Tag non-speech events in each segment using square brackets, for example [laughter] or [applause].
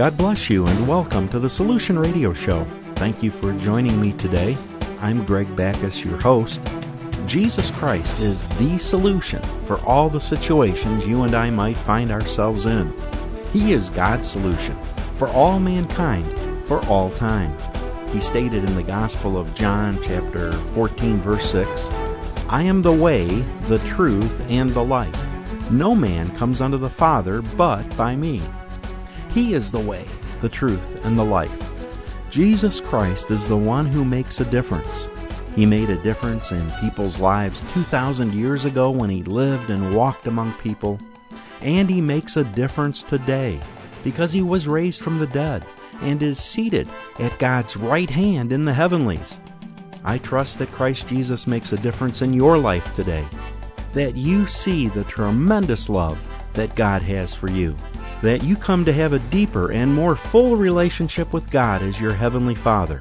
God bless you and welcome to the Solution Radio Show. Thank you for joining me today. I'm Greg Backus, your host. Jesus Christ is the solution for all the situations you and I might find ourselves in. He is God's solution for all mankind for all time. He stated in the Gospel of John, chapter 14, verse 6 I am the way, the truth, and the life. No man comes unto the Father but by me. He is the way, the truth, and the life. Jesus Christ is the one who makes a difference. He made a difference in people's lives 2,000 years ago when he lived and walked among people. And he makes a difference today because he was raised from the dead and is seated at God's right hand in the heavenlies. I trust that Christ Jesus makes a difference in your life today, that you see the tremendous love that God has for you, that you come to have a deeper and more full relationship with God as your Heavenly Father,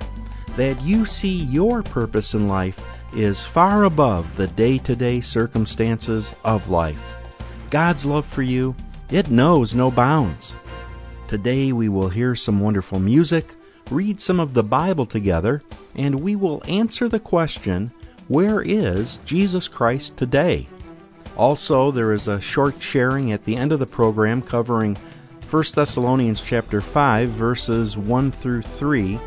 that you see your purpose in life is far above the day to day circumstances of life. God's love for you, it knows no bounds. Today we will hear some wonderful music, read some of the Bible together, and we will answer the question Where is Jesus Christ today? Also, there is a short sharing at the end of the program covering 1 Thessalonians chapter 5 verses 1 through 3,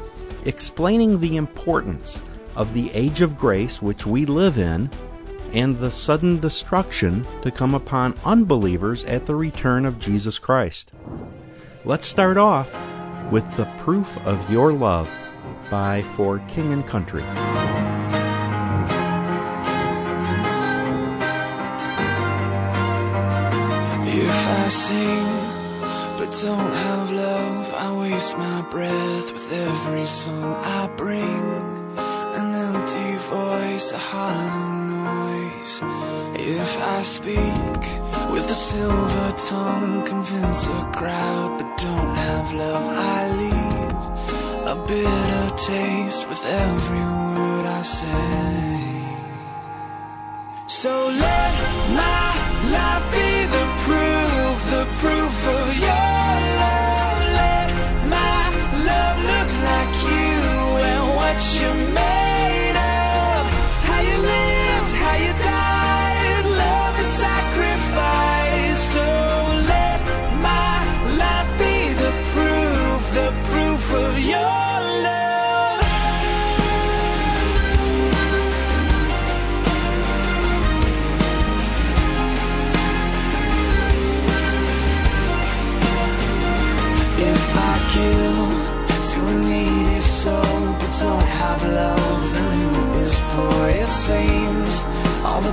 explaining the importance of the age of grace which we live in and the sudden destruction to come upon unbelievers at the return of Jesus Christ. Let's start off with The Proof of Your Love by For King and Country. If I sing but don't have love, I waste my breath with every song I bring. An empty voice, a hollow noise. If I speak with a silver tongue, convince a crowd, but don't have love. I leave a bitter taste with every word I say. So let my life be proof, of your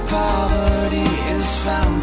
poverty is found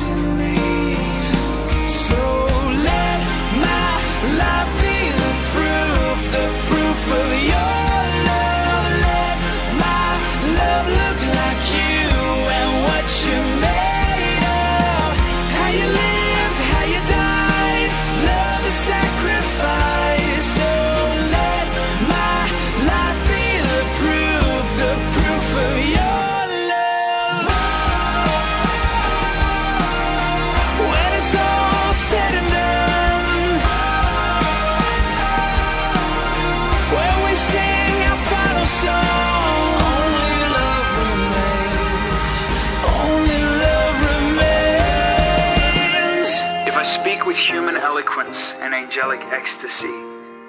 eloquence and angelic ecstasy,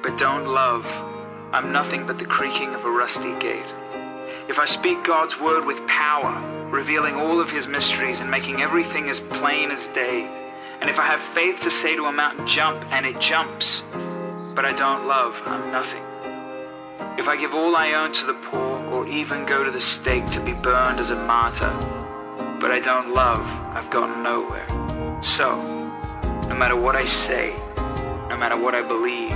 but don't love, I'm nothing but the creaking of a rusty gate. If I speak God's word with power, revealing all of his mysteries and making everything as plain as day, and if I have faith to say to a mountain, jump, and it jumps, but I don't love, I'm nothing. If I give all I own to the poor, or even go to the stake to be burned as a martyr, but I don't love, I've gone nowhere. So, no matter what I say, no matter what I believe,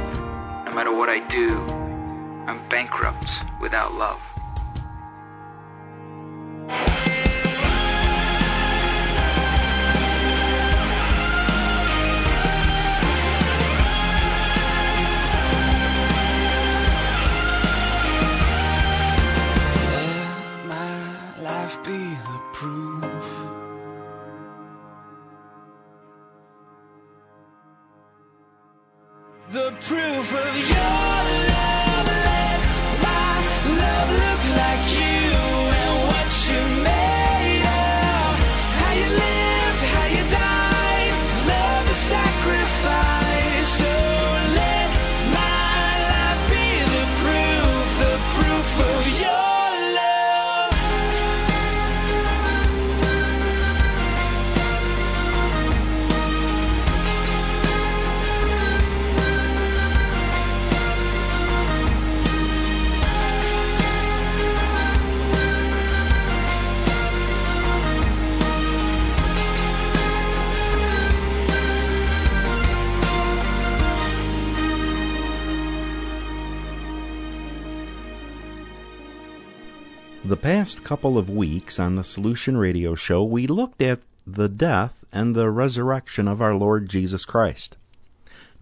no matter what I do, I'm bankrupt without love. The past couple of weeks on the Solution Radio Show, we looked at the death and the resurrection of our Lord Jesus Christ.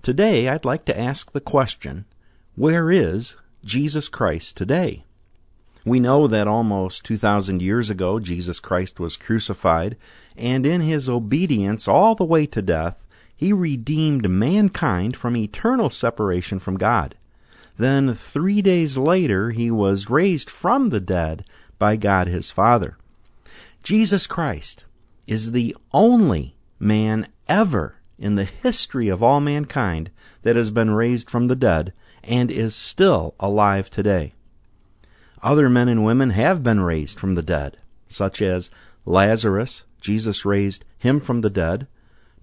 Today, I'd like to ask the question where is Jesus Christ today? We know that almost 2,000 years ago, Jesus Christ was crucified, and in his obedience all the way to death, he redeemed mankind from eternal separation from God. Then, three days later, he was raised from the dead by God his Father. Jesus Christ is the only man ever in the history of all mankind that has been raised from the dead and is still alive today. Other men and women have been raised from the dead, such as Lazarus, Jesus raised him from the dead,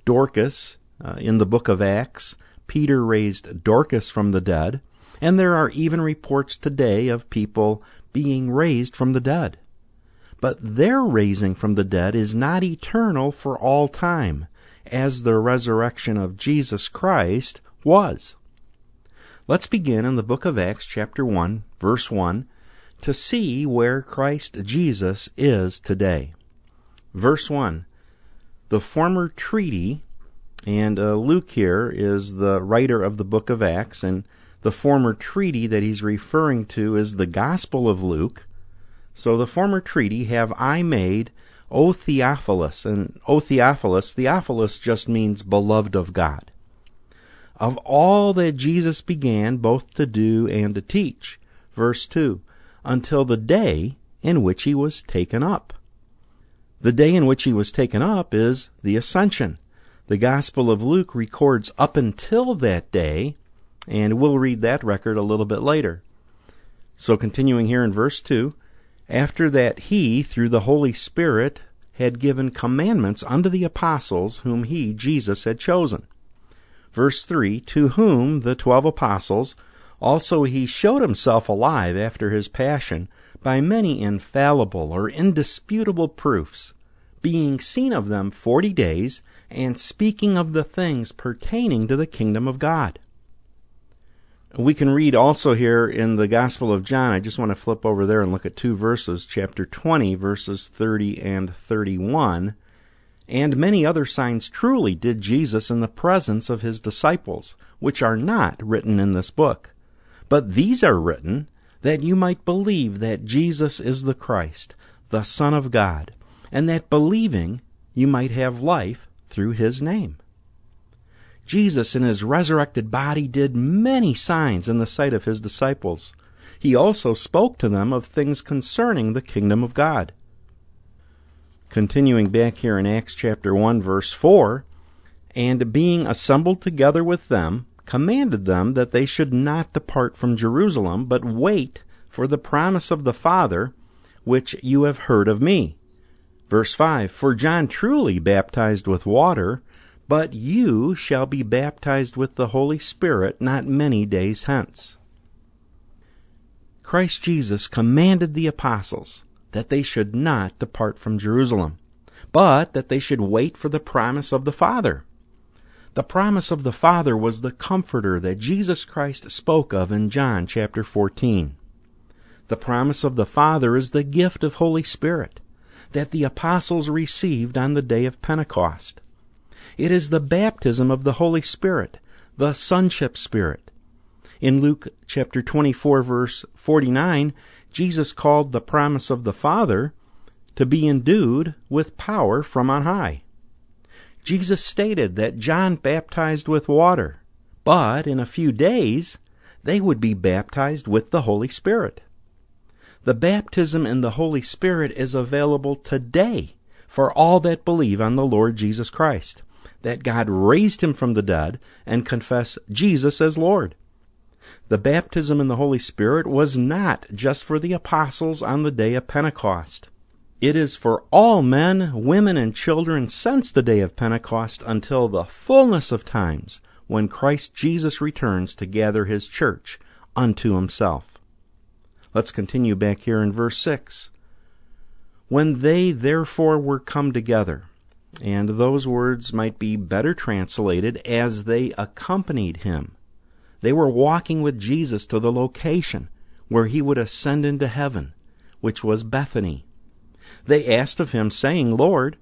Dorcas, uh, in the book of Acts, Peter raised Dorcas from the dead, and there are even reports today of people being raised from the dead. But their raising from the dead is not eternal for all time, as the resurrection of Jesus Christ was. Let's begin in the book of Acts, chapter 1, verse 1, to see where Christ Jesus is today. Verse 1 The former treaty, and uh, Luke here is the writer of the book of Acts, and the former treaty that he's referring to is the Gospel of Luke. So the former treaty have I made, O Theophilus, and O Theophilus, Theophilus just means beloved of God. Of all that Jesus began both to do and to teach. Verse 2 Until the day in which he was taken up. The day in which he was taken up is the ascension. The Gospel of Luke records up until that day and we'll read that record a little bit later. So, continuing here in verse 2 After that, he, through the Holy Spirit, had given commandments unto the apostles whom he, Jesus, had chosen. Verse 3 To whom the twelve apostles also he showed himself alive after his passion by many infallible or indisputable proofs, being seen of them forty days, and speaking of the things pertaining to the kingdom of God. We can read also here in the Gospel of John. I just want to flip over there and look at two verses, chapter 20, verses 30 and 31. And many other signs truly did Jesus in the presence of his disciples, which are not written in this book. But these are written that you might believe that Jesus is the Christ, the Son of God, and that believing you might have life through his name. Jesus in his resurrected body did many signs in the sight of his disciples. He also spoke to them of things concerning the kingdom of God. Continuing back here in Acts chapter 1 verse 4, and being assembled together with them, commanded them that they should not depart from Jerusalem, but wait for the promise of the Father, which you have heard of me. Verse 5 For John truly baptized with water, but you shall be baptized with the Holy Spirit not many days hence. Christ Jesus commanded the apostles that they should not depart from Jerusalem, but that they should wait for the promise of the Father. The promise of the Father was the comforter that Jesus Christ spoke of in John chapter 14. The promise of the Father is the gift of Holy Spirit that the apostles received on the day of Pentecost. It is the baptism of the Holy Spirit, the sonship spirit. In Luke chapter 24 verse 49, Jesus called the promise of the Father to be endued with power from on high. Jesus stated that John baptized with water, but in a few days they would be baptized with the Holy Spirit. The baptism in the Holy Spirit is available today for all that believe on the Lord Jesus Christ that God raised him from the dead and confess Jesus as Lord. The baptism in the Holy Spirit was not just for the apostles on the day of Pentecost. It is for all men, women, and children since the day of Pentecost until the fullness of times when Christ Jesus returns to gather his church unto himself. Let's continue back here in verse 6. When they therefore were come together, and those words might be better translated as they accompanied him. They were walking with Jesus to the location where he would ascend into heaven, which was Bethany. They asked of him, saying, Lord,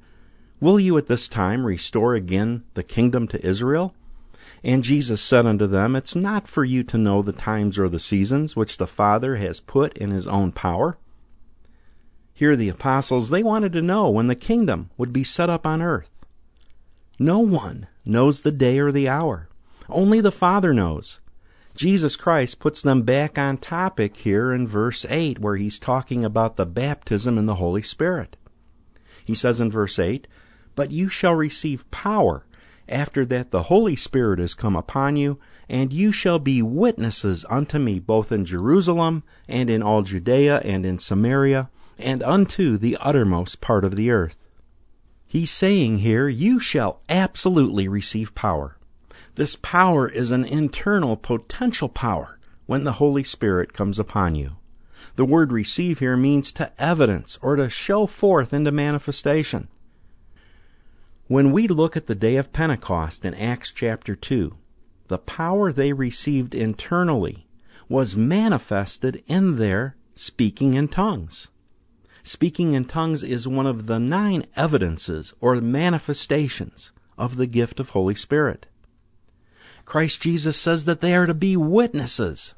will you at this time restore again the kingdom to Israel? And Jesus said unto them, It's not for you to know the times or the seasons which the Father has put in his own power. Here the apostles, they wanted to know when the kingdom would be set up on earth. No one knows the day or the hour. Only the Father knows. Jesus Christ puts them back on topic here in verse 8, where he's talking about the baptism in the Holy Spirit. He says in verse 8, But you shall receive power after that the Holy Spirit is come upon you, and you shall be witnesses unto me both in Jerusalem and in all Judea and in Samaria and unto the uttermost part of the earth. He's saying here, you shall absolutely receive power. This power is an internal potential power when the Holy Spirit comes upon you. The word receive here means to evidence or to show forth into manifestation. When we look at the day of Pentecost in Acts chapter 2, the power they received internally was manifested in their speaking in tongues. Speaking in tongues is one of the nine evidences or manifestations of the gift of Holy Spirit. Christ Jesus says that they are to be witnesses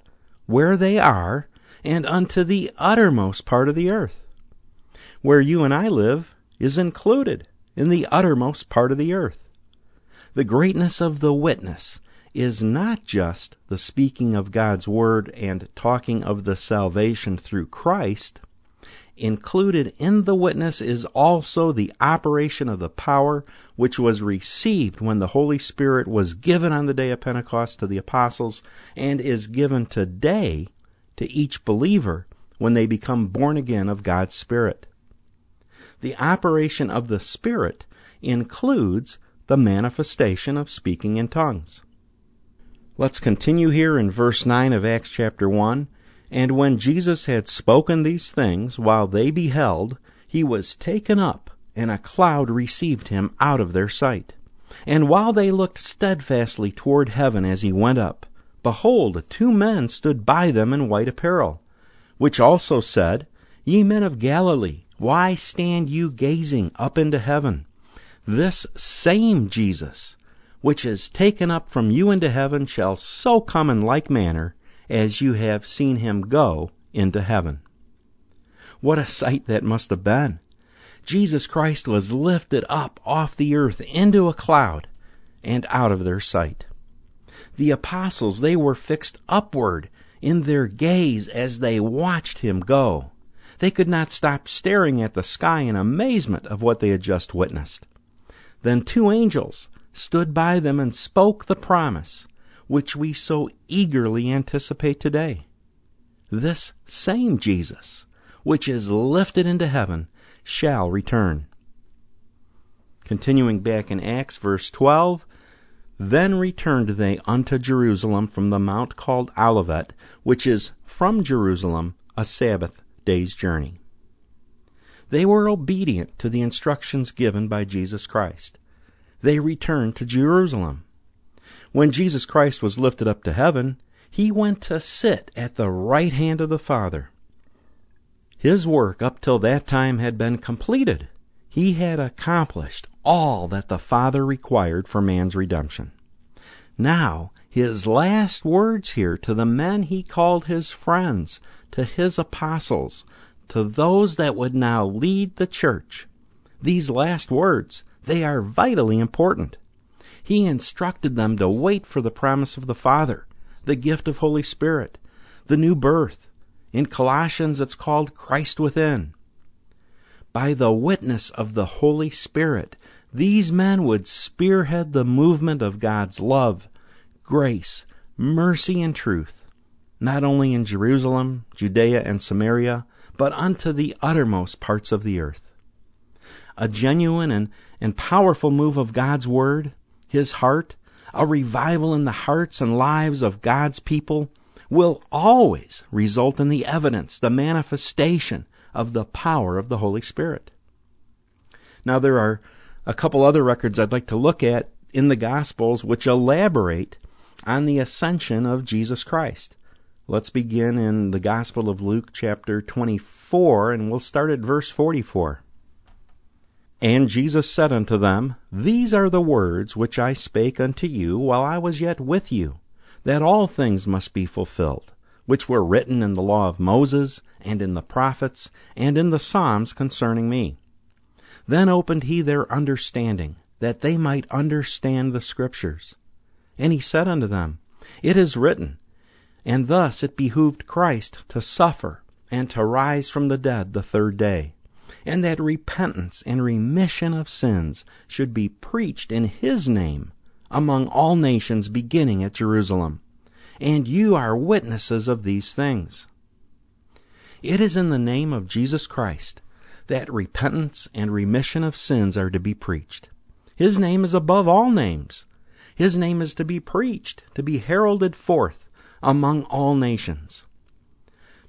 where they are and unto the uttermost part of the earth. Where you and I live is included in the uttermost part of the earth. The greatness of the witness is not just the speaking of God's word and talking of the salvation through Christ, Included in the witness is also the operation of the power which was received when the Holy Spirit was given on the day of Pentecost to the apostles and is given today to each believer when they become born again of God's Spirit. The operation of the Spirit includes the manifestation of speaking in tongues. Let's continue here in verse 9 of Acts chapter 1 and when Jesus had spoken these things, while they beheld, he was taken up, and a cloud received him out of their sight. And while they looked steadfastly toward heaven as he went up, behold, two men stood by them in white apparel, which also said, Ye men of Galilee, why stand you gazing up into heaven? This same Jesus, which is taken up from you into heaven, shall so come in like manner as you have seen him go into heaven. What a sight that must have been! Jesus Christ was lifted up off the earth into a cloud and out of their sight. The apostles, they were fixed upward in their gaze as they watched him go. They could not stop staring at the sky in amazement of what they had just witnessed. Then two angels stood by them and spoke the promise which we so eagerly anticipate today. This same Jesus, which is lifted into heaven, shall return. Continuing back in Acts, verse 12, Then returned they unto Jerusalem from the mount called Olivet, which is from Jerusalem a Sabbath day's journey. They were obedient to the instructions given by Jesus Christ. They returned to Jerusalem. When Jesus Christ was lifted up to heaven, he went to sit at the right hand of the Father. His work up till that time had been completed. He had accomplished all that the Father required for man's redemption. Now, his last words here to the men he called his friends, to his apostles, to those that would now lead the church, these last words, they are vitally important he instructed them to wait for the promise of the Father, the gift of Holy Spirit, the new birth. In Colossians, it's called Christ within. By the witness of the Holy Spirit, these men would spearhead the movement of God's love, grace, mercy, and truth, not only in Jerusalem, Judea, and Samaria, but unto the uttermost parts of the earth. A genuine and, and powerful move of God's Word his heart, a revival in the hearts and lives of God's people, will always result in the evidence, the manifestation of the power of the Holy Spirit. Now, there are a couple other records I'd like to look at in the Gospels which elaborate on the ascension of Jesus Christ. Let's begin in the Gospel of Luke, chapter 24, and we'll start at verse 44. And Jesus said unto them, These are the words which I spake unto you while I was yet with you, that all things must be fulfilled, which were written in the law of Moses, and in the prophets, and in the Psalms concerning me. Then opened he their understanding, that they might understand the Scriptures. And he said unto them, It is written, and thus it behooved Christ to suffer and to rise from the dead the third day, and that repentance and remission of sins should be preached in his name among all nations beginning at Jerusalem. And you are witnesses of these things. It is in the name of Jesus Christ that repentance and remission of sins are to be preached. His name is above all names. His name is to be preached, to be heralded forth among all nations.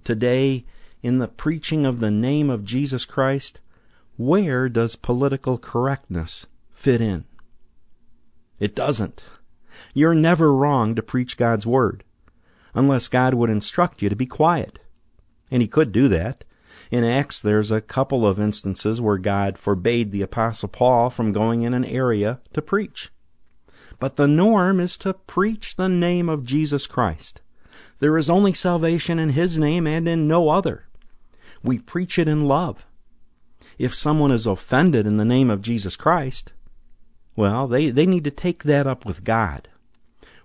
Today, in the preaching of the name of Jesus Christ, where does political correctness fit in? It doesn't. You're never wrong to preach God's Word, unless God would instruct you to be quiet. And He could do that. In Acts, there's a couple of instances where God forbade the Apostle Paul from going in an area to preach. But the norm is to preach the name of Jesus Christ. There is only salvation in His name and in no other. We preach it in love. If someone is offended in the name of Jesus Christ, well, they, they need to take that up with God.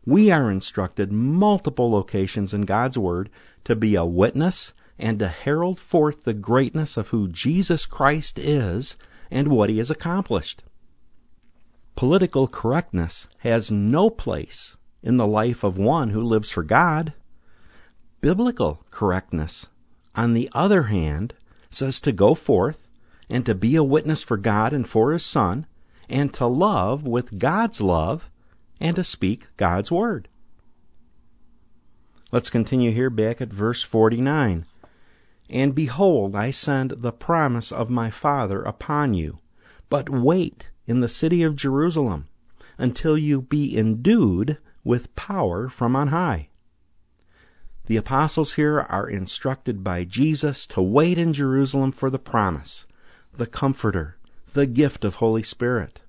We are instructed multiple locations in God's Word to be a witness and to herald forth the greatness of who Jesus Christ is and what He has accomplished. Political correctness has no place in the life of one who lives for God. Biblical correctness, on the other hand, says to go forth and to be a witness for God and for His Son, and to love with God's love, and to speak God's word. Let's continue here back at verse 49. And behold, I send the promise of my Father upon you, but wait in the city of Jerusalem until you be endued with power from on high. The apostles here are instructed by Jesus to wait in Jerusalem for the promise, the Comforter, the gift of Holy Spirit.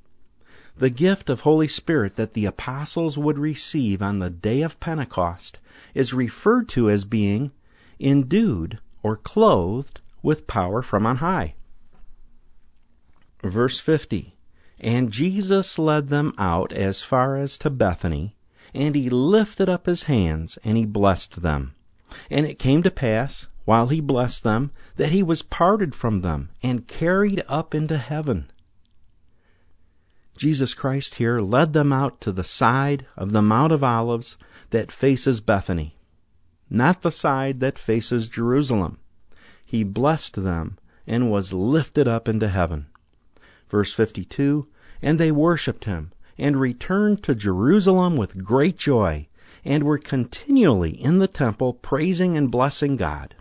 The gift of Holy Spirit that the apostles would receive on the day of Pentecost is referred to as being endued or clothed with power from on high. Verse 50 and Jesus led them out as far as to Bethany, and he lifted up his hands, and he blessed them. And it came to pass, while he blessed them, that he was parted from them, and carried up into heaven. Jesus Christ here led them out to the side of the Mount of Olives that faces Bethany, not the side that faces Jerusalem. He blessed them and was lifted up into heaven. Verse 52 and they worshipped him, and returned to Jerusalem with great joy, and were continually in the temple praising and blessing God.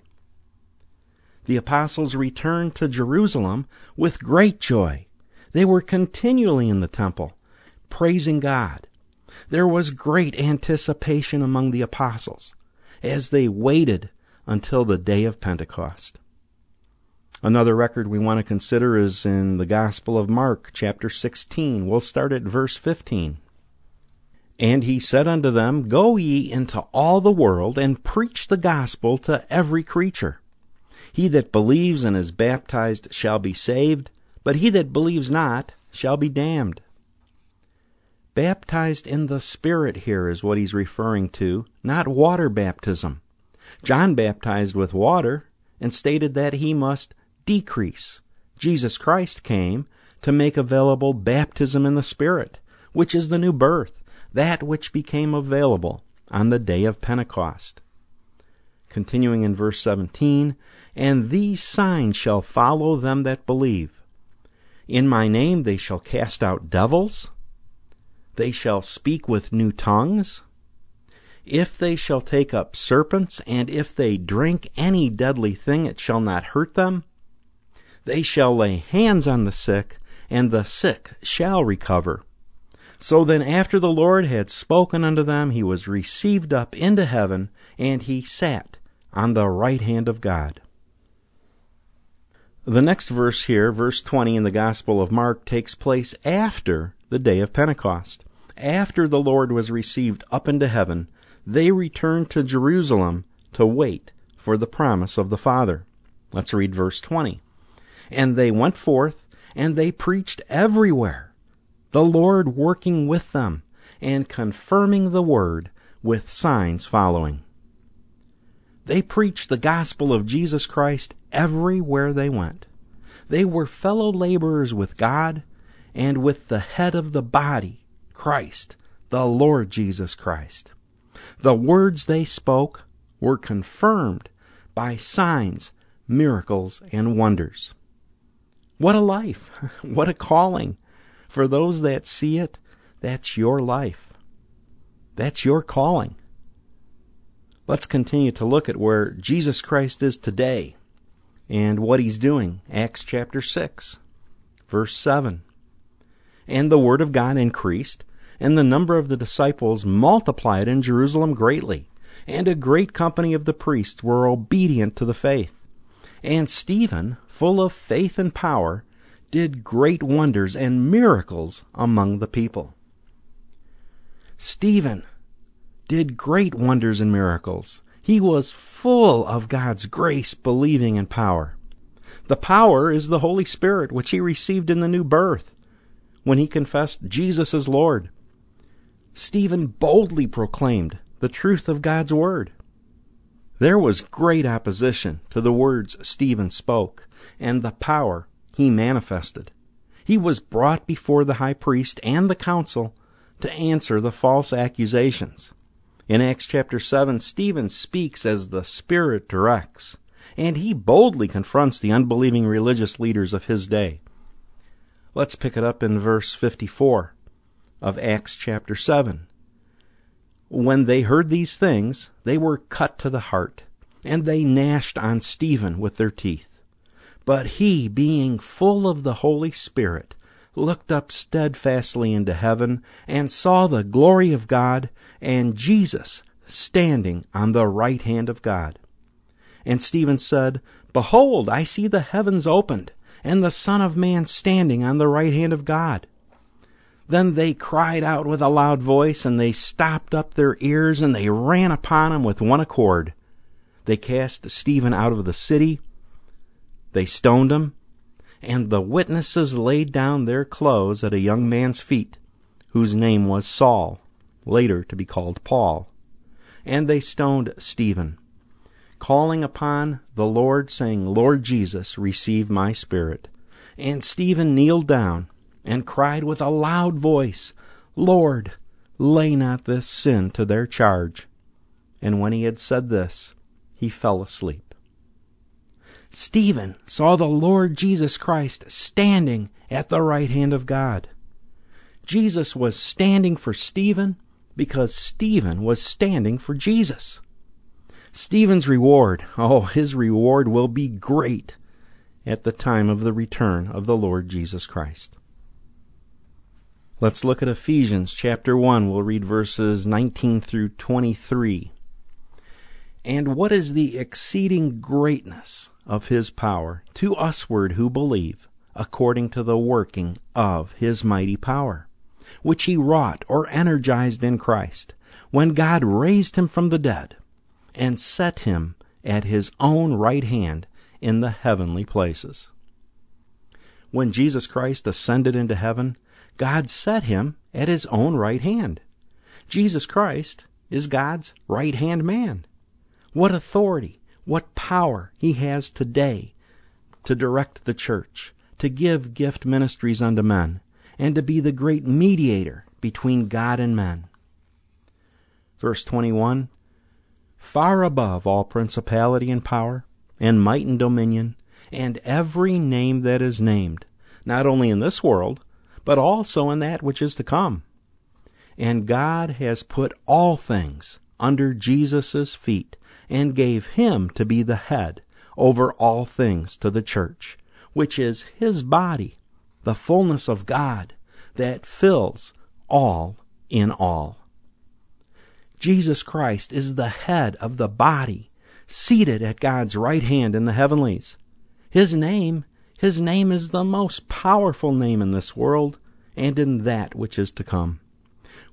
The apostles returned to Jerusalem with great joy. They were continually in the temple, praising God. There was great anticipation among the apostles as they waited until the day of Pentecost. Another record we want to consider is in the Gospel of Mark, chapter 16. We'll start at verse 15. And he said unto them, Go ye into all the world, and preach the gospel to every creature. He that believes and is baptized shall be saved, but he that believes not shall be damned. Baptized in the Spirit here is what he's referring to, not water baptism. John baptized with water and stated that he must decrease. Jesus Christ came to make available baptism in the Spirit, which is the new birth, that which became available on the day of Pentecost. Continuing in verse 17, And these signs shall follow them that believe. In my name they shall cast out devils, they shall speak with new tongues. If they shall take up serpents, and if they drink any deadly thing, it shall not hurt them. They shall lay hands on the sick, and the sick shall recover. So then, after the Lord had spoken unto them, he was received up into heaven, and he sat on the right hand of God. The next verse here, verse 20 in the Gospel of Mark, takes place after the day of Pentecost. After the Lord was received up into heaven, they returned to Jerusalem to wait for the promise of the Father. Let's read verse 20. And they went forth, and they preached everywhere, the Lord working with them, and confirming the word with signs following. They preached the gospel of Jesus Christ everywhere they went. They were fellow laborers with God and with the head of the body, Christ, the Lord Jesus Christ. The words they spoke were confirmed by signs, miracles, and wonders. What a life! [laughs] What a calling! For those that see it, that's your life. That's your calling. Let's continue to look at where Jesus Christ is today and what he's doing. Acts chapter 6, verse 7. And the word of God increased, and the number of the disciples multiplied in Jerusalem greatly, and a great company of the priests were obedient to the faith. And Stephen, full of faith and power, did great wonders and miracles among the people. Stephen did great wonders and miracles. He was full of God's grace, believing, and power. The power is the Holy Spirit, which he received in the new birth when he confessed Jesus as Lord. Stephen boldly proclaimed the truth of God's Word. There was great opposition to the words Stephen spoke and the power he manifested. He was brought before the high priest and the council to answer the false accusations. In Acts chapter 7, Stephen speaks as the Spirit directs, and he boldly confronts the unbelieving religious leaders of his day. Let's pick it up in verse 54 of Acts chapter 7. When they heard these things, they were cut to the heart, and they gnashed on Stephen with their teeth. But he, being full of the Holy Spirit, looked up steadfastly into heaven, and saw the glory of God, and Jesus standing on the right hand of God. And Stephen said, Behold, I see the heavens opened, and the Son of Man standing on the right hand of God. Then they cried out with a loud voice, and they stopped up their ears, and they ran upon him with one accord. They cast Stephen out of the city. They stoned him, and the witnesses laid down their clothes at a young man's feet, whose name was Saul, later to be called Paul. And they stoned Stephen, calling upon the Lord, saying, Lord Jesus, receive my spirit. And Stephen kneeled down and cried with a loud voice, Lord, lay not this sin to their charge. And when he had said this, he fell asleep. Stephen saw the Lord Jesus Christ standing at the right hand of God. Jesus was standing for Stephen because Stephen was standing for Jesus. Stephen's reward, oh, his reward will be great at the time of the return of the Lord Jesus Christ. Let's look at Ephesians chapter 1. We'll read verses 19 through 23. And what is the exceeding greatness of his power to usward who believe, according to the working of his mighty power, which he wrought or energized in Christ, when God raised him from the dead, and set him at his own right hand in the heavenly places. When Jesus Christ ascended into heaven, God set him at his own right hand. Jesus Christ is God's right hand man. What authority, what power he has today to direct the church, to give gift ministries unto men, and to be the great mediator between God and men. Verse 21 Far above all principality and power, and might and dominion, and every name that is named, not only in this world, but also in that which is to come. And God has put all things under Jesus' feet, and gave him to be the head over all things to the church, which is his body, the fullness of God, that fills all in all. Jesus Christ is the head of the body, seated at God's right hand in the heavenlies. His name, his name is the most powerful name in this world and in that which is to come.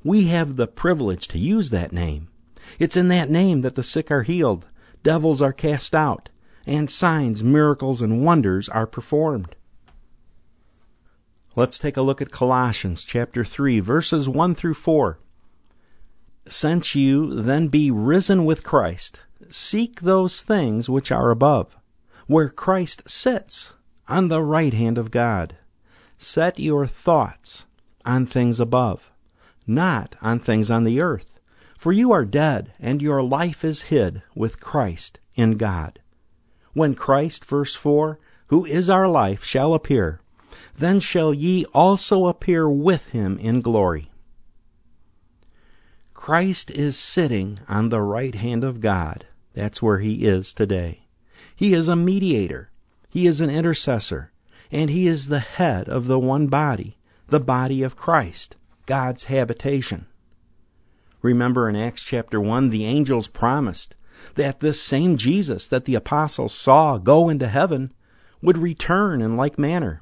We have the privilege to use that name. It's in that name that the sick are healed, devils are cast out, and signs, miracles, and wonders are performed. Let's take a look at Colossians chapter 3, verses 1 through 4. Since you then be risen with Christ, seek those things which are above, where Christ sits on the right hand of God. Set your thoughts on things above, not on things on the earth. For you are dead, and your life is hid with Christ in God. When Christ, verse 4, who is our life, shall appear, then shall ye also appear with him in glory. Christ is sitting on the right hand of God. That's where he is today. He is a mediator. He is an intercessor. And he is the head of the one body, the body of Christ, God's habitation. Remember in Acts chapter 1, the angels promised that this same Jesus that the apostles saw go into heaven would return in like manner.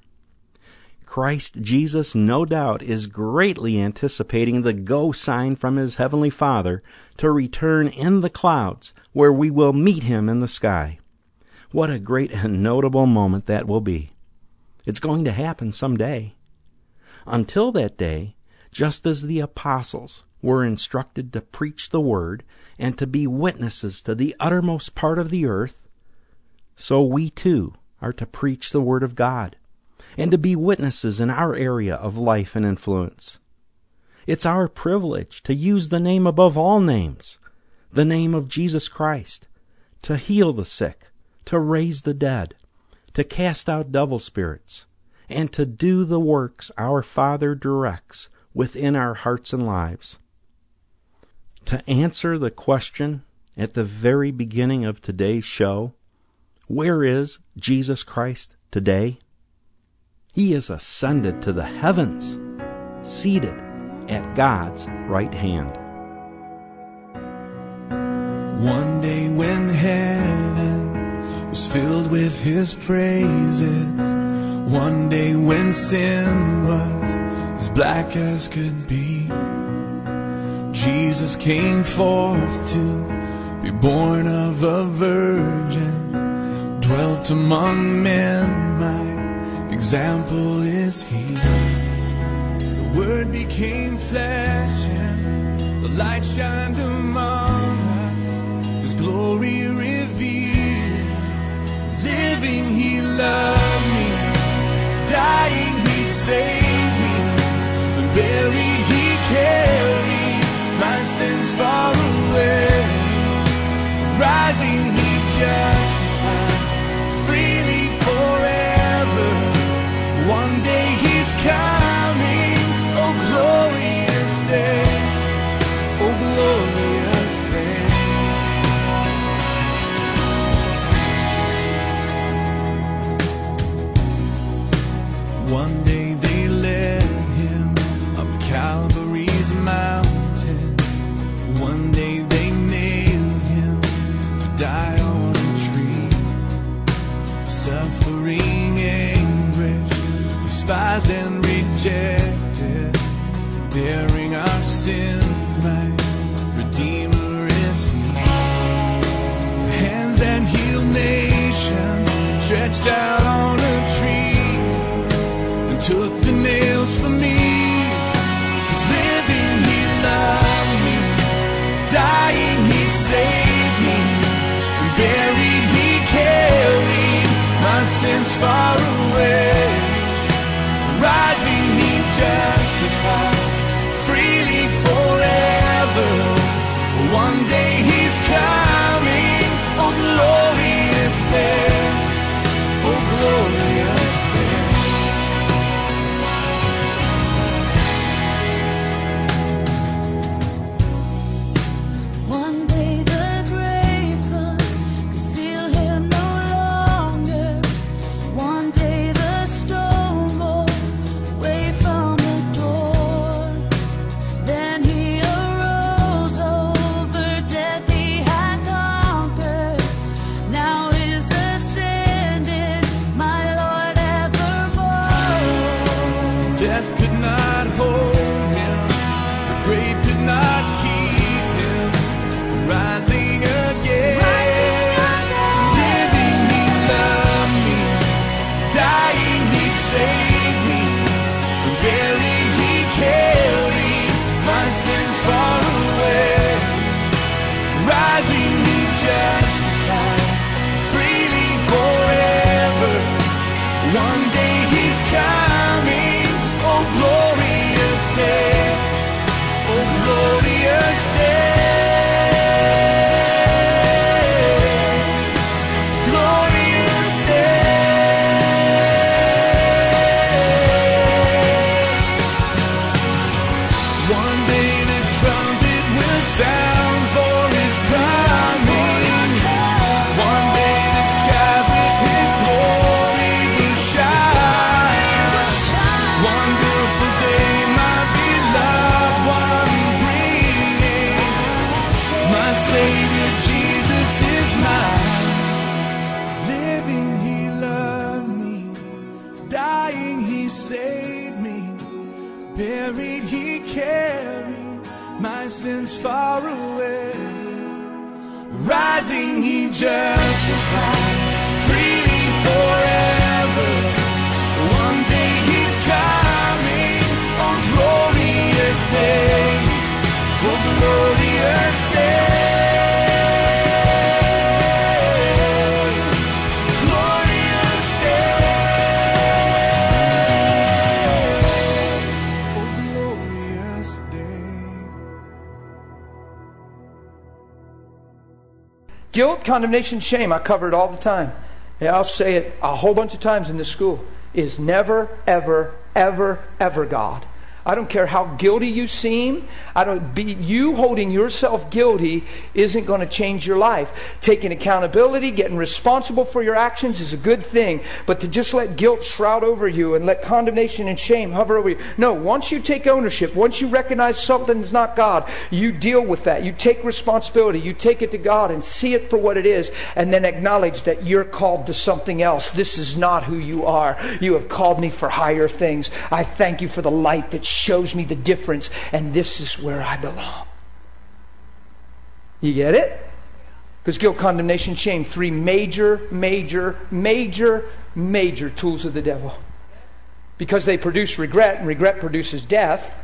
Christ Jesus, no doubt, is greatly anticipating the go sign from his heavenly Father to return in the clouds, where we will meet him in the sky. What a great and notable moment that will be. It's going to happen some day. Until that day, just as the apostles were instructed to preach the word and to be witnesses to the uttermost part of the earth, so we too are to preach the word of God and to be witnesses in our area of life and influence. It's our privilege to use the name above all names, the name of Jesus Christ, to heal the sick, to raise the dead, to cast out devil spirits, and to do the works our Father directs within our hearts and lives. To answer the question at the very beginning of today's show, where is Jesus Christ today? He is ascended to the heavens, seated at God's right hand. One day when heaven was filled with his praises, one day when sin was as black as could be, Jesus came forth to be born of a virgin, dwelt among men, my example is he. The word became flesh and the light shined among us. His glory revealed. Living he loved me. Dying he saved me. And buried he carried my sins far away. Rising he justified despised and rejected, bearing our sins, my Redeemer is He. Hands that heal nations, stretched out He saved me. Buried, He carried my sins far away. Rising, He justified. Freely forever. One day He's coming on glorious day. Oh, glory. Condemnation, shame, I cover it all the time. Yeah, I'll say it a whole bunch of times in this school, is never, ever, ever, ever God. I don't care how guilty you seem. I don't be you holding yourself guilty isn't going to change your life. Taking accountability, getting responsible for your actions is a good thing, but to just let guilt shroud over you and let condemnation and shame hover over you. No, once you take ownership, once you recognize something's not God, you deal with that. You take responsibility, you take it to God and see it for what it is and then acknowledge that you're called to something else. This is not who you are. You have called me for higher things. I thank you for the light that shows me the difference, and this is where I belong. You get it? Because guilt, condemnation, shame, three major, major, major, major tools of the devil. Because they produce regret, and regret produces death.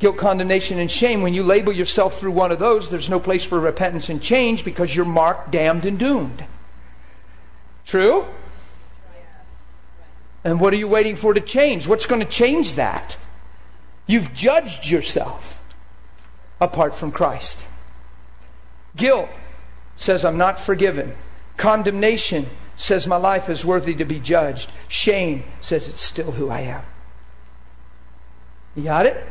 Guilt, condemnation, and shame, when you label yourself through one of those, there's no place for repentance and change because you're marked, damned, and doomed. True? And what are you waiting for to change? What's going to change that? You've judged yourself apart from Christ. Guilt says, I'm not forgiven. Condemnation says, my life is worthy to be judged. Shame says, it's still who I am. You got it?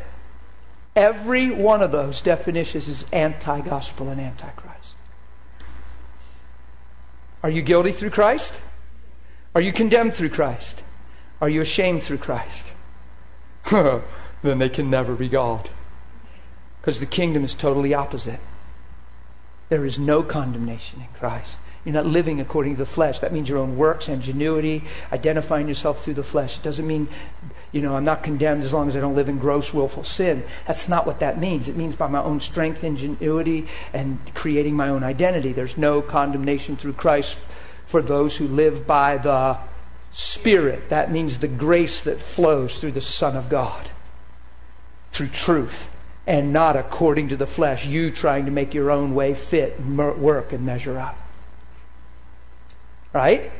Every one of those definitions is anti gospel and anti Christ. Are you guilty through Christ? Are you condemned through Christ? Are you ashamed through Christ? [laughs] then they can never be God. Because the kingdom is totally opposite. There is no condemnation in Christ. You're not living according to the flesh. That means your own works, ingenuity, identifying yourself through the flesh. It doesn't mean, you know, I'm not condemned as long as I don't live in gross, willful sin. That's not what that means. It means by my own strength, ingenuity, and creating my own identity. There's no condemnation through Christ for those who live by the Spirit. That means the grace that flows through the Son of God, through truth, and not according to the flesh, you trying to make your own way fit, work, and measure up. Right?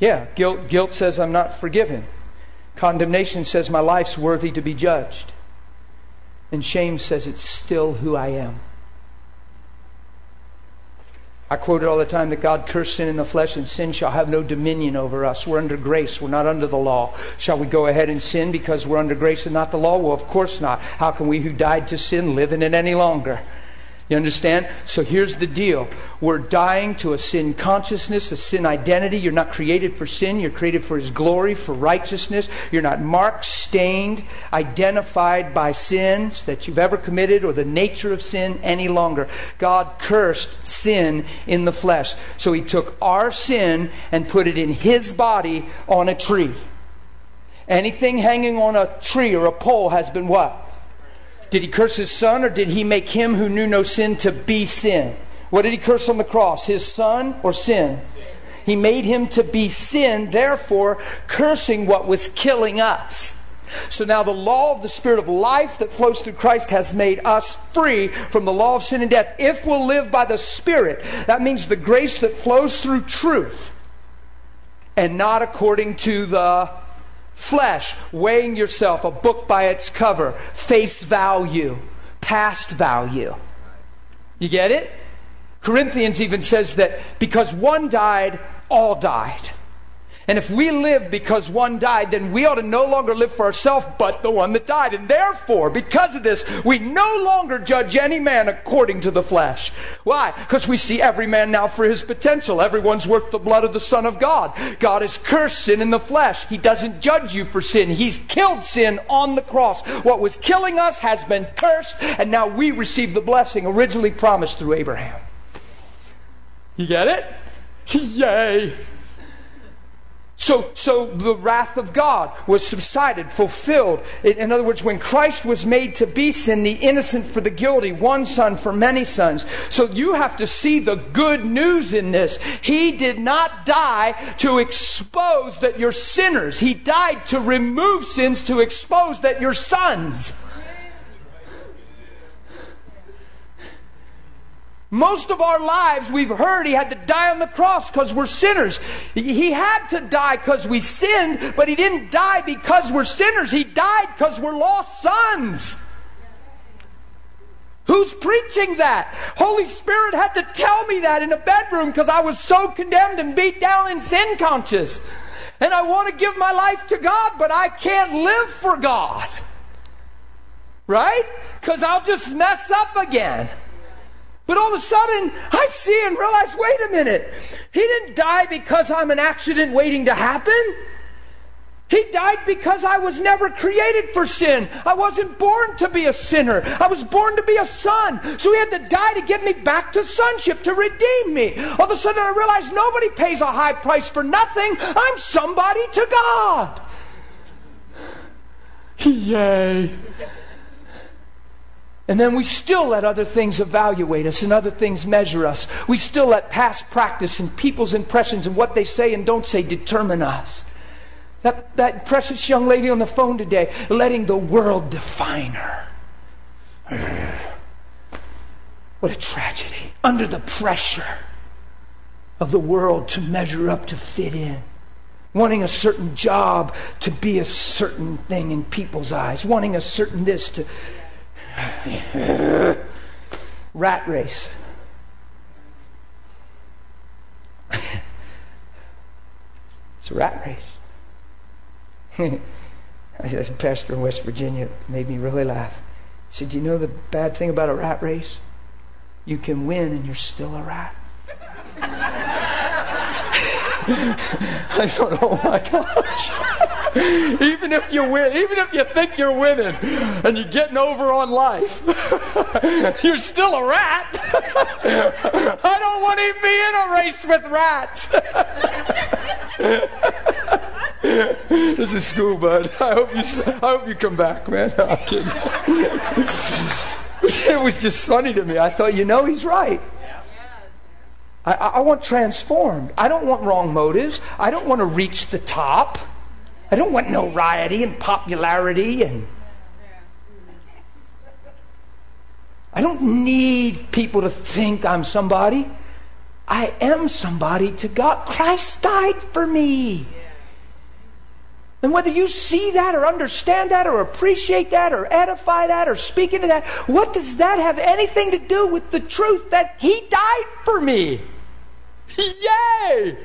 Yeah, guilt, guilt says I'm not forgiven. Condemnation says my life's worthy to be judged. And shame says it's still who I am. I quote it all the time that God cursed sin in the flesh, and sin shall have no dominion over us. We're under grace, we're not under the law. Shall we go ahead and sin because we're under grace and not the law? Well, of course not. How can we who died to sin live in it any longer? You understand? So here's the deal. We're dying to a sin consciousness, a sin identity. You're not created for sin. You're created for His glory, for righteousness. You're not marked, stained, identified by sins that you've ever committed or the nature of sin any longer. God cursed sin in the flesh. So He took our sin and put it in His body on a tree. Anything hanging on a tree or a pole has been what? Did he curse his son or did he make him who knew no sin to be sin? What did he curse on the cross? His son or sin? He made him to be sin, therefore cursing what was killing us. So now the law of the Spirit of life that flows through Christ has made us free from the law of sin and death. If we'll live by the Spirit, that means the grace that flows through truth and not according to the flesh, weighing yourself, a book by its cover, face value, past value. You get it? Corinthians even says that because one died, all died. And if we live because one died, then we ought to no longer live for ourselves, but the one that died. And therefore, because of this, we no longer judge any man according to the flesh. Why? Because we see every man now for his potential. Everyone's worth the blood of the Son of God. God has cursed sin in the flesh. He doesn't judge you for sin. He's killed sin on the cross. What was killing us has been cursed, and now we receive the blessing originally promised through Abraham. You get it? [laughs] Yay! So, so the wrath of God was subsided, fulfilled. In, other words, when Christ was made to be sin, the innocent for the guilty, one son for many sons. So you have to see the good news in this. He did not die to expose that you're sinners. He died to remove sins, to expose that you're sons. Most of our lives, we've heard he had to die on the cross because we're sinners. He had to die because we sinned, but he didn't die because we're sinners. He died because we're lost sons. Who's preaching that? Holy Spirit had to tell me that in a bedroom because I was so condemned and beat down and sin conscious. And I want to give my life to God, but I can't live for God. Right? Because I'll just mess up again. But all of a sudden, I see and realize wait a minute. He didn't die because I'm an accident waiting to happen. He died because I was never created for sin. I wasn't born to be a sinner. I was born to be a son. So he had to die to get me back to sonship, to redeem me. All of a sudden I realized nobody pays a high price for nothing. I'm somebody to God. Yay. And then we still let other things evaluate us and other things measure us. We still let past practice and people's impressions and what they say and don't say determine us. That, that precious young lady on the phone today, letting the world define her. [sighs] What a tragedy. Under the pressure of the world to measure up, to fit in. Wanting a certain job to be a certain thing in people's eyes. Wanting a certain this to [laughs] Rat race. [laughs] it's a rat race. [laughs] A pastor in West Virginia, made me really laugh. He said, You know the bad thing about a rat race? You can win and you're still a rat. I thought, oh my gosh. [laughs] even if you win, even if you think you're winning and you're getting over on life, [laughs] you're still a rat. [laughs] I don't want to be in a race with rats. this is school, bud. I hope you. I hope you come back, man. No, I'm kidding. it was just funny to me. I thought, you know, he's right. I, I want transformed. I don't want wrong motives. I don't want to reach the top. I don't want notoriety and popularity and. I don't need people to think I'm somebody. I am somebody to God. Christ died for me. And whether you see that or understand that or appreciate that or edify that or speak into that, what does that have anything to do with the truth that He died for me? [laughs] Yay!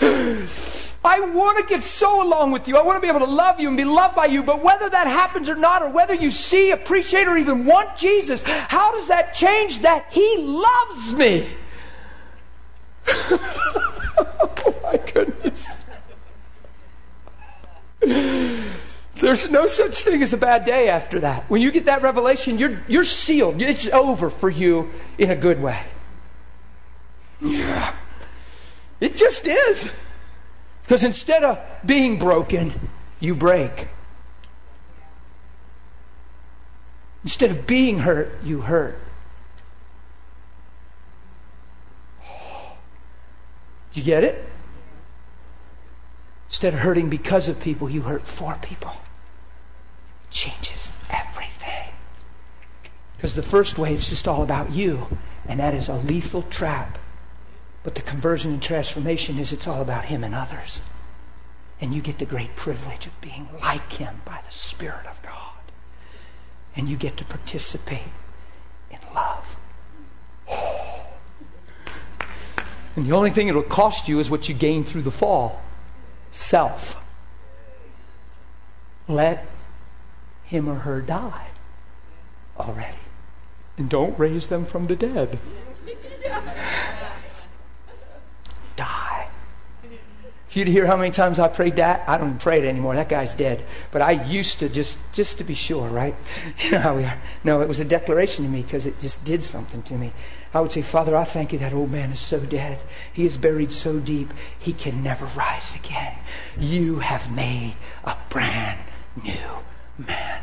[laughs] I want to get so along with you. I want to be able to love you and be loved by you. But whether that happens or not, or whether you see, appreciate, or even want Jesus, how does that change that He loves me? [laughs] oh my goodness. There's no such thing as a bad day after that. When you get that revelation, you're, you're sealed. It's over for you in a good way. Yeah. It just is. Because instead of being broken, you break. Instead of being hurt, you hurt. Do you get it? Instead of hurting because of people, you hurt for people. It changes everything. Because the first way, it's just all about you, and that is a lethal trap. But the conversion and transformation is it's all about Him and others. And you get the great privilege of being like Him by the Spirit of God. And you get to participate in love. And the only thing it'll cost you is what you gain through the fall self. Let him or her die already. And don't raise them from the dead. die. If you'd hear how many times I prayed that, I don't pray it anymore. That guy's dead. But I used to just just to be sure, right? [laughs] You know how we are. No, it was a declaration to me because it just did something to me. I would say, Father, I thank you that old man is so dead. He is buried so deep, he can never rise again. You have made a brand new man.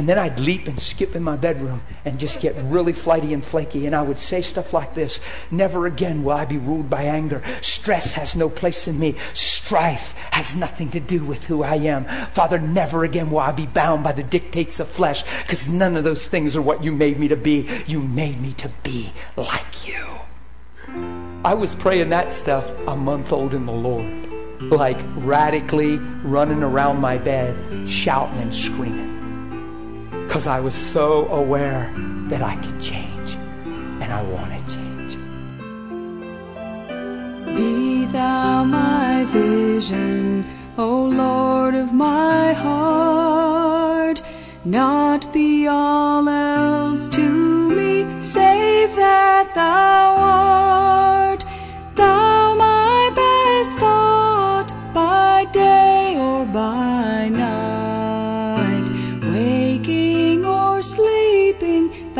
And then I'd leap and skip in my bedroom and just get really flighty and flaky. And I would say stuff like this Never again will I be ruled by anger. Stress has no place in me. Strife has nothing to do with who I am. Father, never again will I be bound by the dictates of flesh because none of those things are what you made me to be. You made me to be like you. I was praying that stuff a month old in the Lord, like radically running around my bed, shouting and screaming because I was so aware that I could change and I want to change. Be thou my vision, O Lord of my heart, not be all else to me, save that thou art.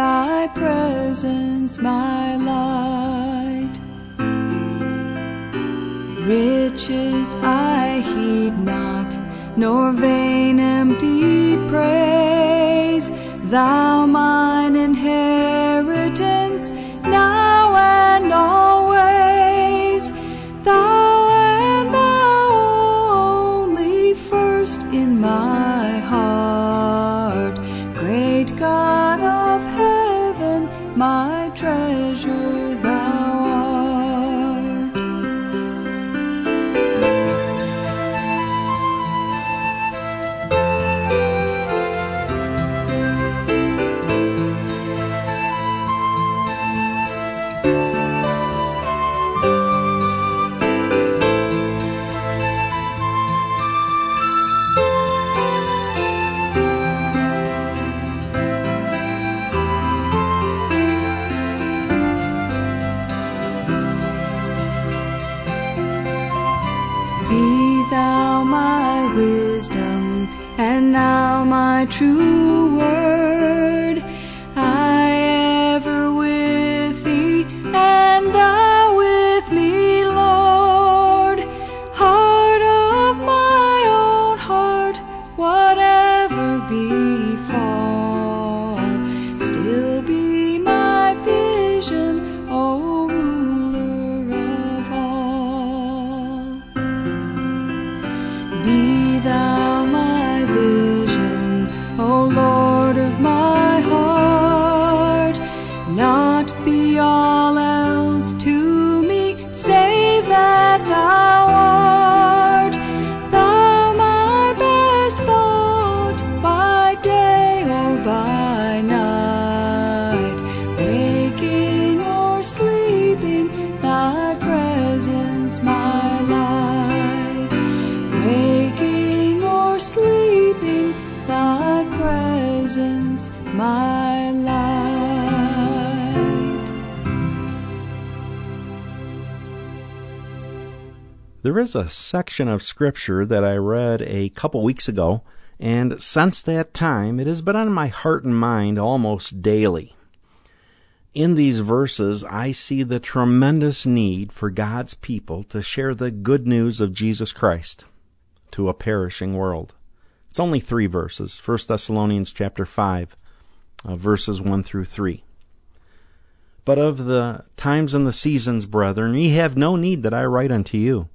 Thy presence my light. Riches I heed not, nor vain empty praise. Thou mine inheritance, now and always. My. Waking or sleeping, thy presence my. There is a section of Scripture that I read a couple weeks ago, and since that time it has been on my heart and mind almost daily. In these verses, I see the tremendous need for God's people to share the good news of Jesus Christ to a perishing world. It's only three verses, 1 Thessalonians chapter 5, uh, verses 1 through 3. But of the times and the seasons, brethren, ye have no need that I write unto you.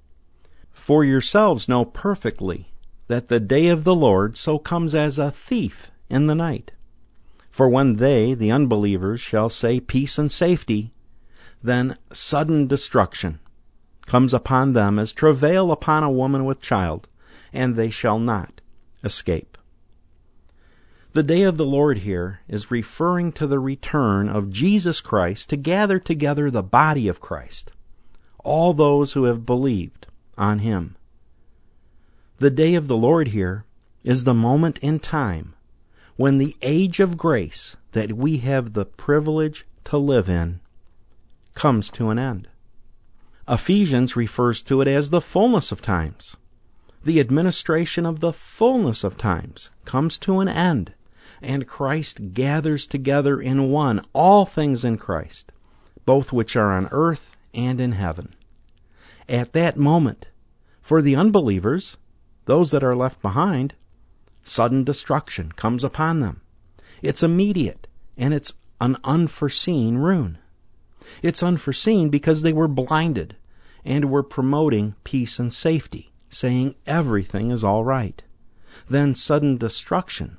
For yourselves know perfectly that the day of the Lord so comes as a thief in the night. For when they, the unbelievers, shall say peace and safety, then sudden destruction comes upon them as travail upon a woman with child, and they shall not escape. The day of the Lord here is referring to the return of Jesus Christ to gather together the body of Christ, all those who have believed on him. The day of the Lord here is the moment in time when the age of grace that we have the privilege to live in comes to an end. Ephesians refers to it as the fullness of times. The administration of the fullness of times comes to an end, and Christ gathers together in one all things in Christ, both which are on earth and in heaven. At that moment, for the unbelievers, those that are left behind, sudden destruction comes upon them. It's immediate, and it's an unforeseen ruin. It's unforeseen because they were blinded and were promoting peace and safety, saying everything is all right. Then sudden destruction.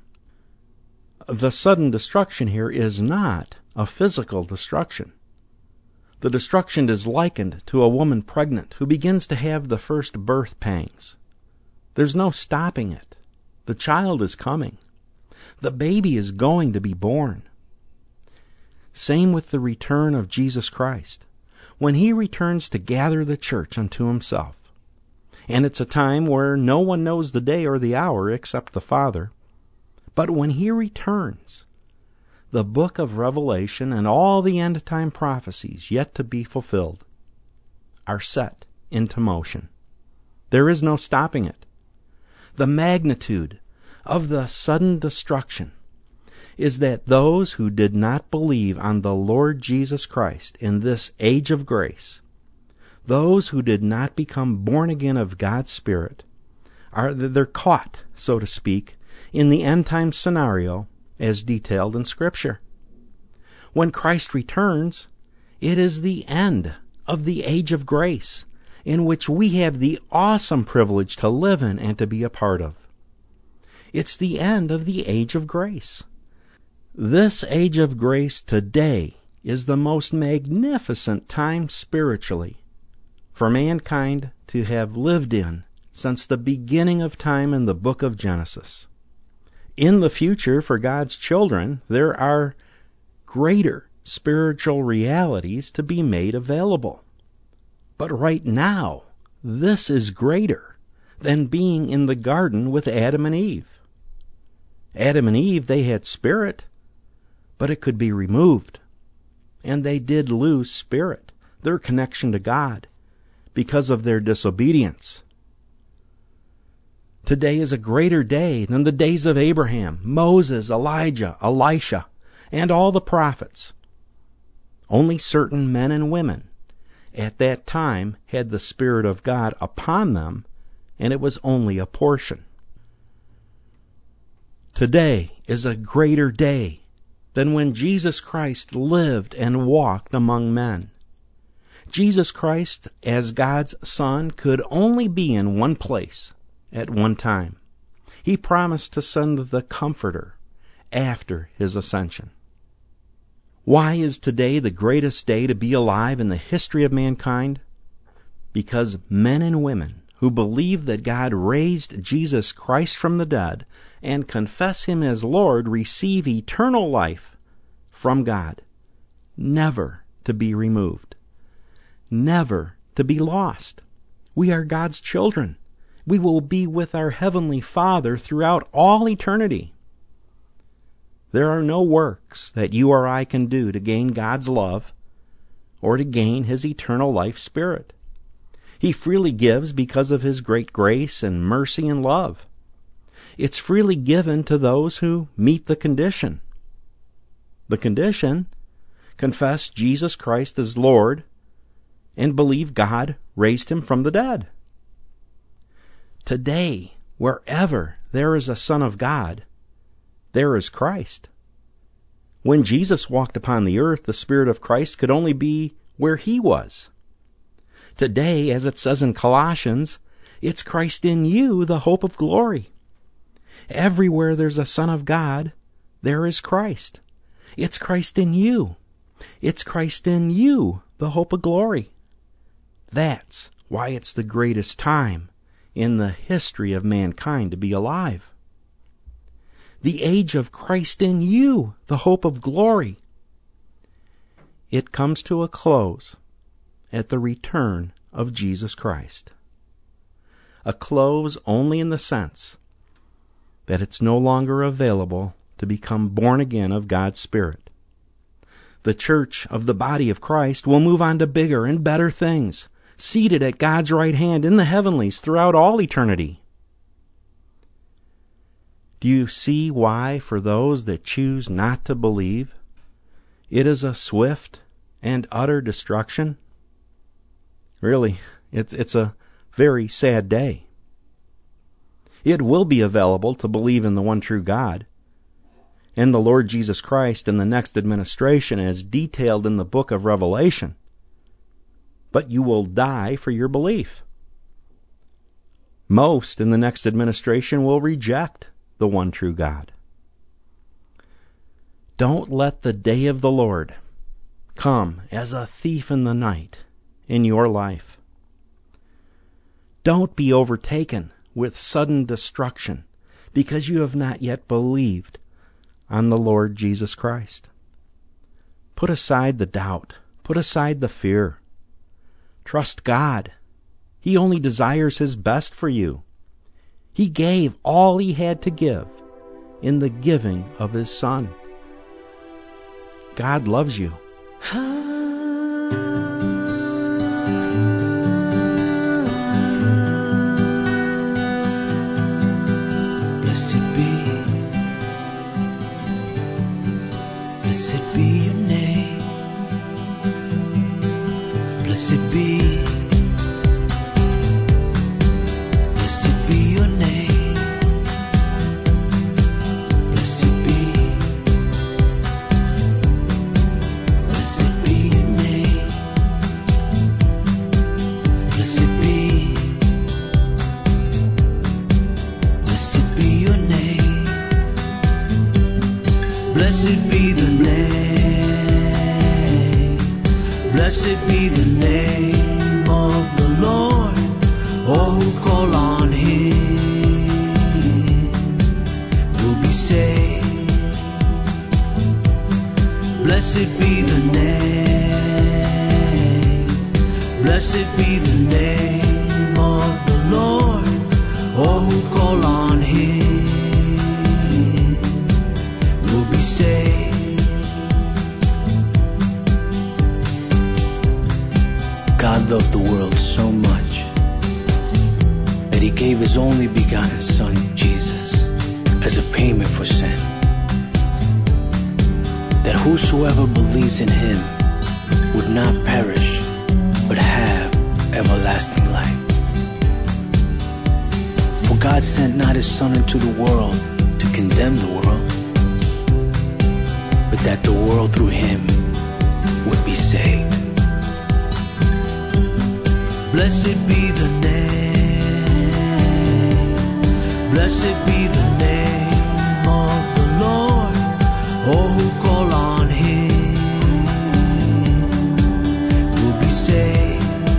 The sudden destruction here is not a physical destruction. The destruction is likened to a woman pregnant who begins to have the first birth pangs. There's no stopping it. The child is coming. The baby is going to be born. Same with the return of Jesus Christ. When he returns to gather the church unto himself. And it's a time where no one knows the day or the hour except the Father. But when he returns, the book of Revelation and all the end time prophecies yet to be fulfilled are set into motion. There is no stopping it. The magnitude of the sudden destruction is that those who did not believe on the Lord Jesus Christ in this age of grace, those who did not become born again of God's Spirit, are they're caught, so to speak, in the end time scenario as detailed in Scripture. When Christ returns, it is the end of the age of grace in which we have the awesome privilege to live in and to be a part of. It's the end of the age of grace. This age of grace today is the most magnificent time spiritually for mankind to have lived in since the beginning of time in the book of Genesis. In the future, for God's children, there are greater spiritual realities to be made available. But right now, this is greater than being in the garden with Adam and Eve. Adam and Eve, they had spirit, but it could be removed. And they did lose spirit, their connection to God, because of their disobedience. Today is a greater day than the days of Abraham, Moses, Elijah, Elisha, and all the prophets. Only certain men and women at that time had the Spirit of God upon them, and it was only a portion. Today is a greater day than when Jesus Christ lived and walked among men. Jesus Christ, as God's Son, could only be in one place at one time. He promised to send the Comforter after his ascension. Why is today the greatest day to be alive in the history of mankind? Because men and women who believe that God raised Jesus Christ from the dead and confess Him as Lord receive eternal life from God, never to be removed, never to be lost. We are God's children. We will be with our Heavenly Father throughout all eternity. There are no works that you or I can do to gain God's love or to gain His eternal life spirit. He freely gives because of His great grace and mercy and love. It's freely given to those who meet the condition. The condition confess Jesus Christ as Lord and believe God raised him from the dead. Today, wherever there is a Son of God, there is Christ. When Jesus walked upon the earth, the Spirit of Christ could only be where he was. Today, as it says in Colossians, it's Christ in you, the hope of glory. Everywhere there's a Son of God, there is Christ. It's Christ in you. It's Christ in you, the hope of glory. That's why it's the greatest time in the history of mankind to be alive. The age of Christ in you, the hope of glory. It comes to a close at the return of Jesus Christ. A close only in the sense that it's no longer available to become born again of God's Spirit. The church of the body of Christ will move on to bigger and better things, seated at God's right hand in the heavenlies throughout all eternity. Do you see why, for those that choose not to believe, it is a swift and utter destruction? Really, it's, it's a very sad day. It will be available to believe in the one true God and the Lord Jesus Christ in the next administration as detailed in the book of Revelation. But you will die for your belief. Most in the next administration will reject the one true God. Don't let the day of the Lord come as a thief in the night in your life. Don't be overtaken with sudden destruction because you have not yet believed on the Lord Jesus Christ. Put aside the doubt, put aside the fear. Trust God. He only desires His best for you. He gave all He had to give in the giving of His Son. God loves you. Blessed be the name, blessed be the name of the Lord. All who call on him will be saved.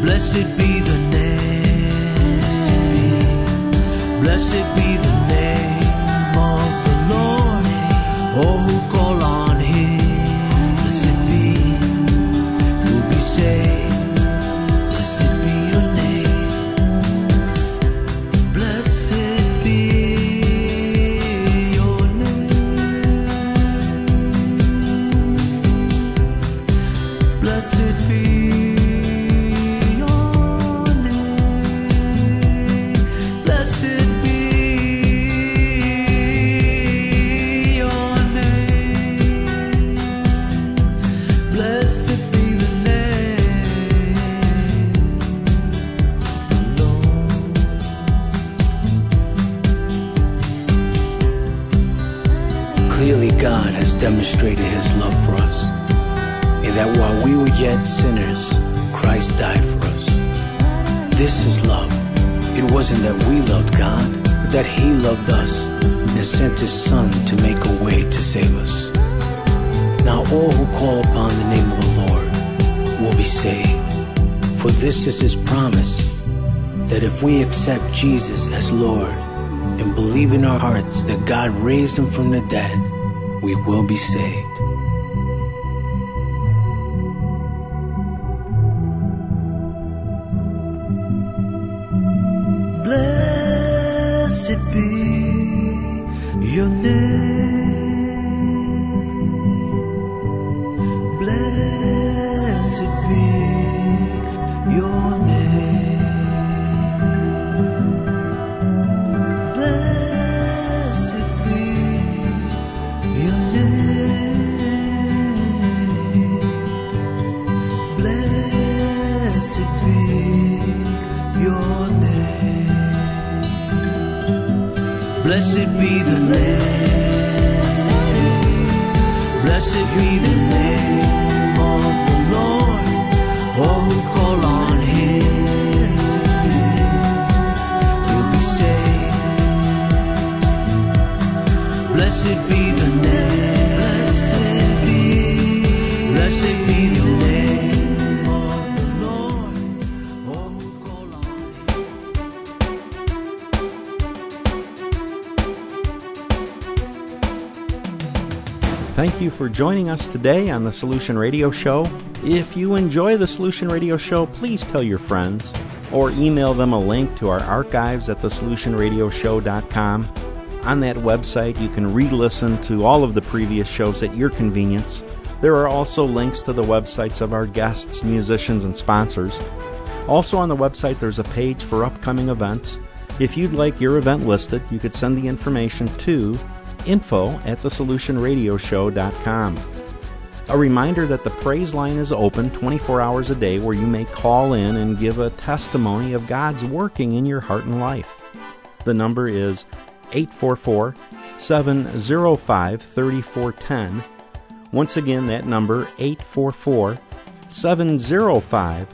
Blessed be the name. Blessed This promise that if we accept Jesus as Lord and believe in our hearts that God raised him from the dead, we will be saved. Blessed be your name. For joining us today on the Solution Radio Show. If you enjoy the Solution Radio Show, please tell your friends or email them a link to our archives at thesolutionradioshow.com. On that website, you can re listen to all of the previous shows at your convenience. There are also links to the websites of our guests, musicians, and sponsors. Also on the website, there's a page for upcoming events. If you'd like your event listed, you could send the information to info at thesolutionradioshow.com. A reminder that the praise line is open 24 hours a day where you may call in and give a testimony of God's working in your heart and life. The number is 844 705 3410. Once again, that number 844 705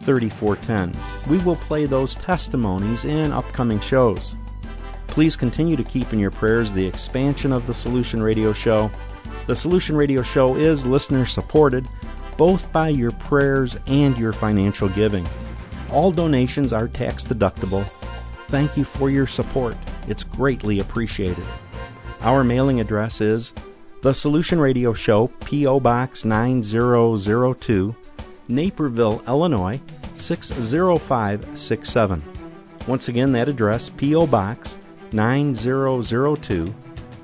3410. We will play those testimonies in upcoming shows. Please continue to keep in your prayers the expansion of the Solution Radio Show. The Solution Radio Show is listener supported both by your prayers and your financial giving. All donations are tax deductible. Thank you for your support. It's greatly appreciated. Our mailing address is The Solution Radio Show, P.O. Box 9002, Naperville, Illinois 60567. Once again, that address, P.O. Box 9002,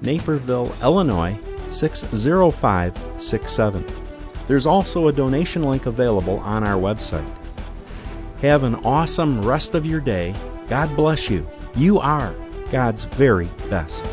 Naperville, Illinois 60567. There's also a donation link available on our website. Have an awesome rest of your day. God bless you. You are God's very best.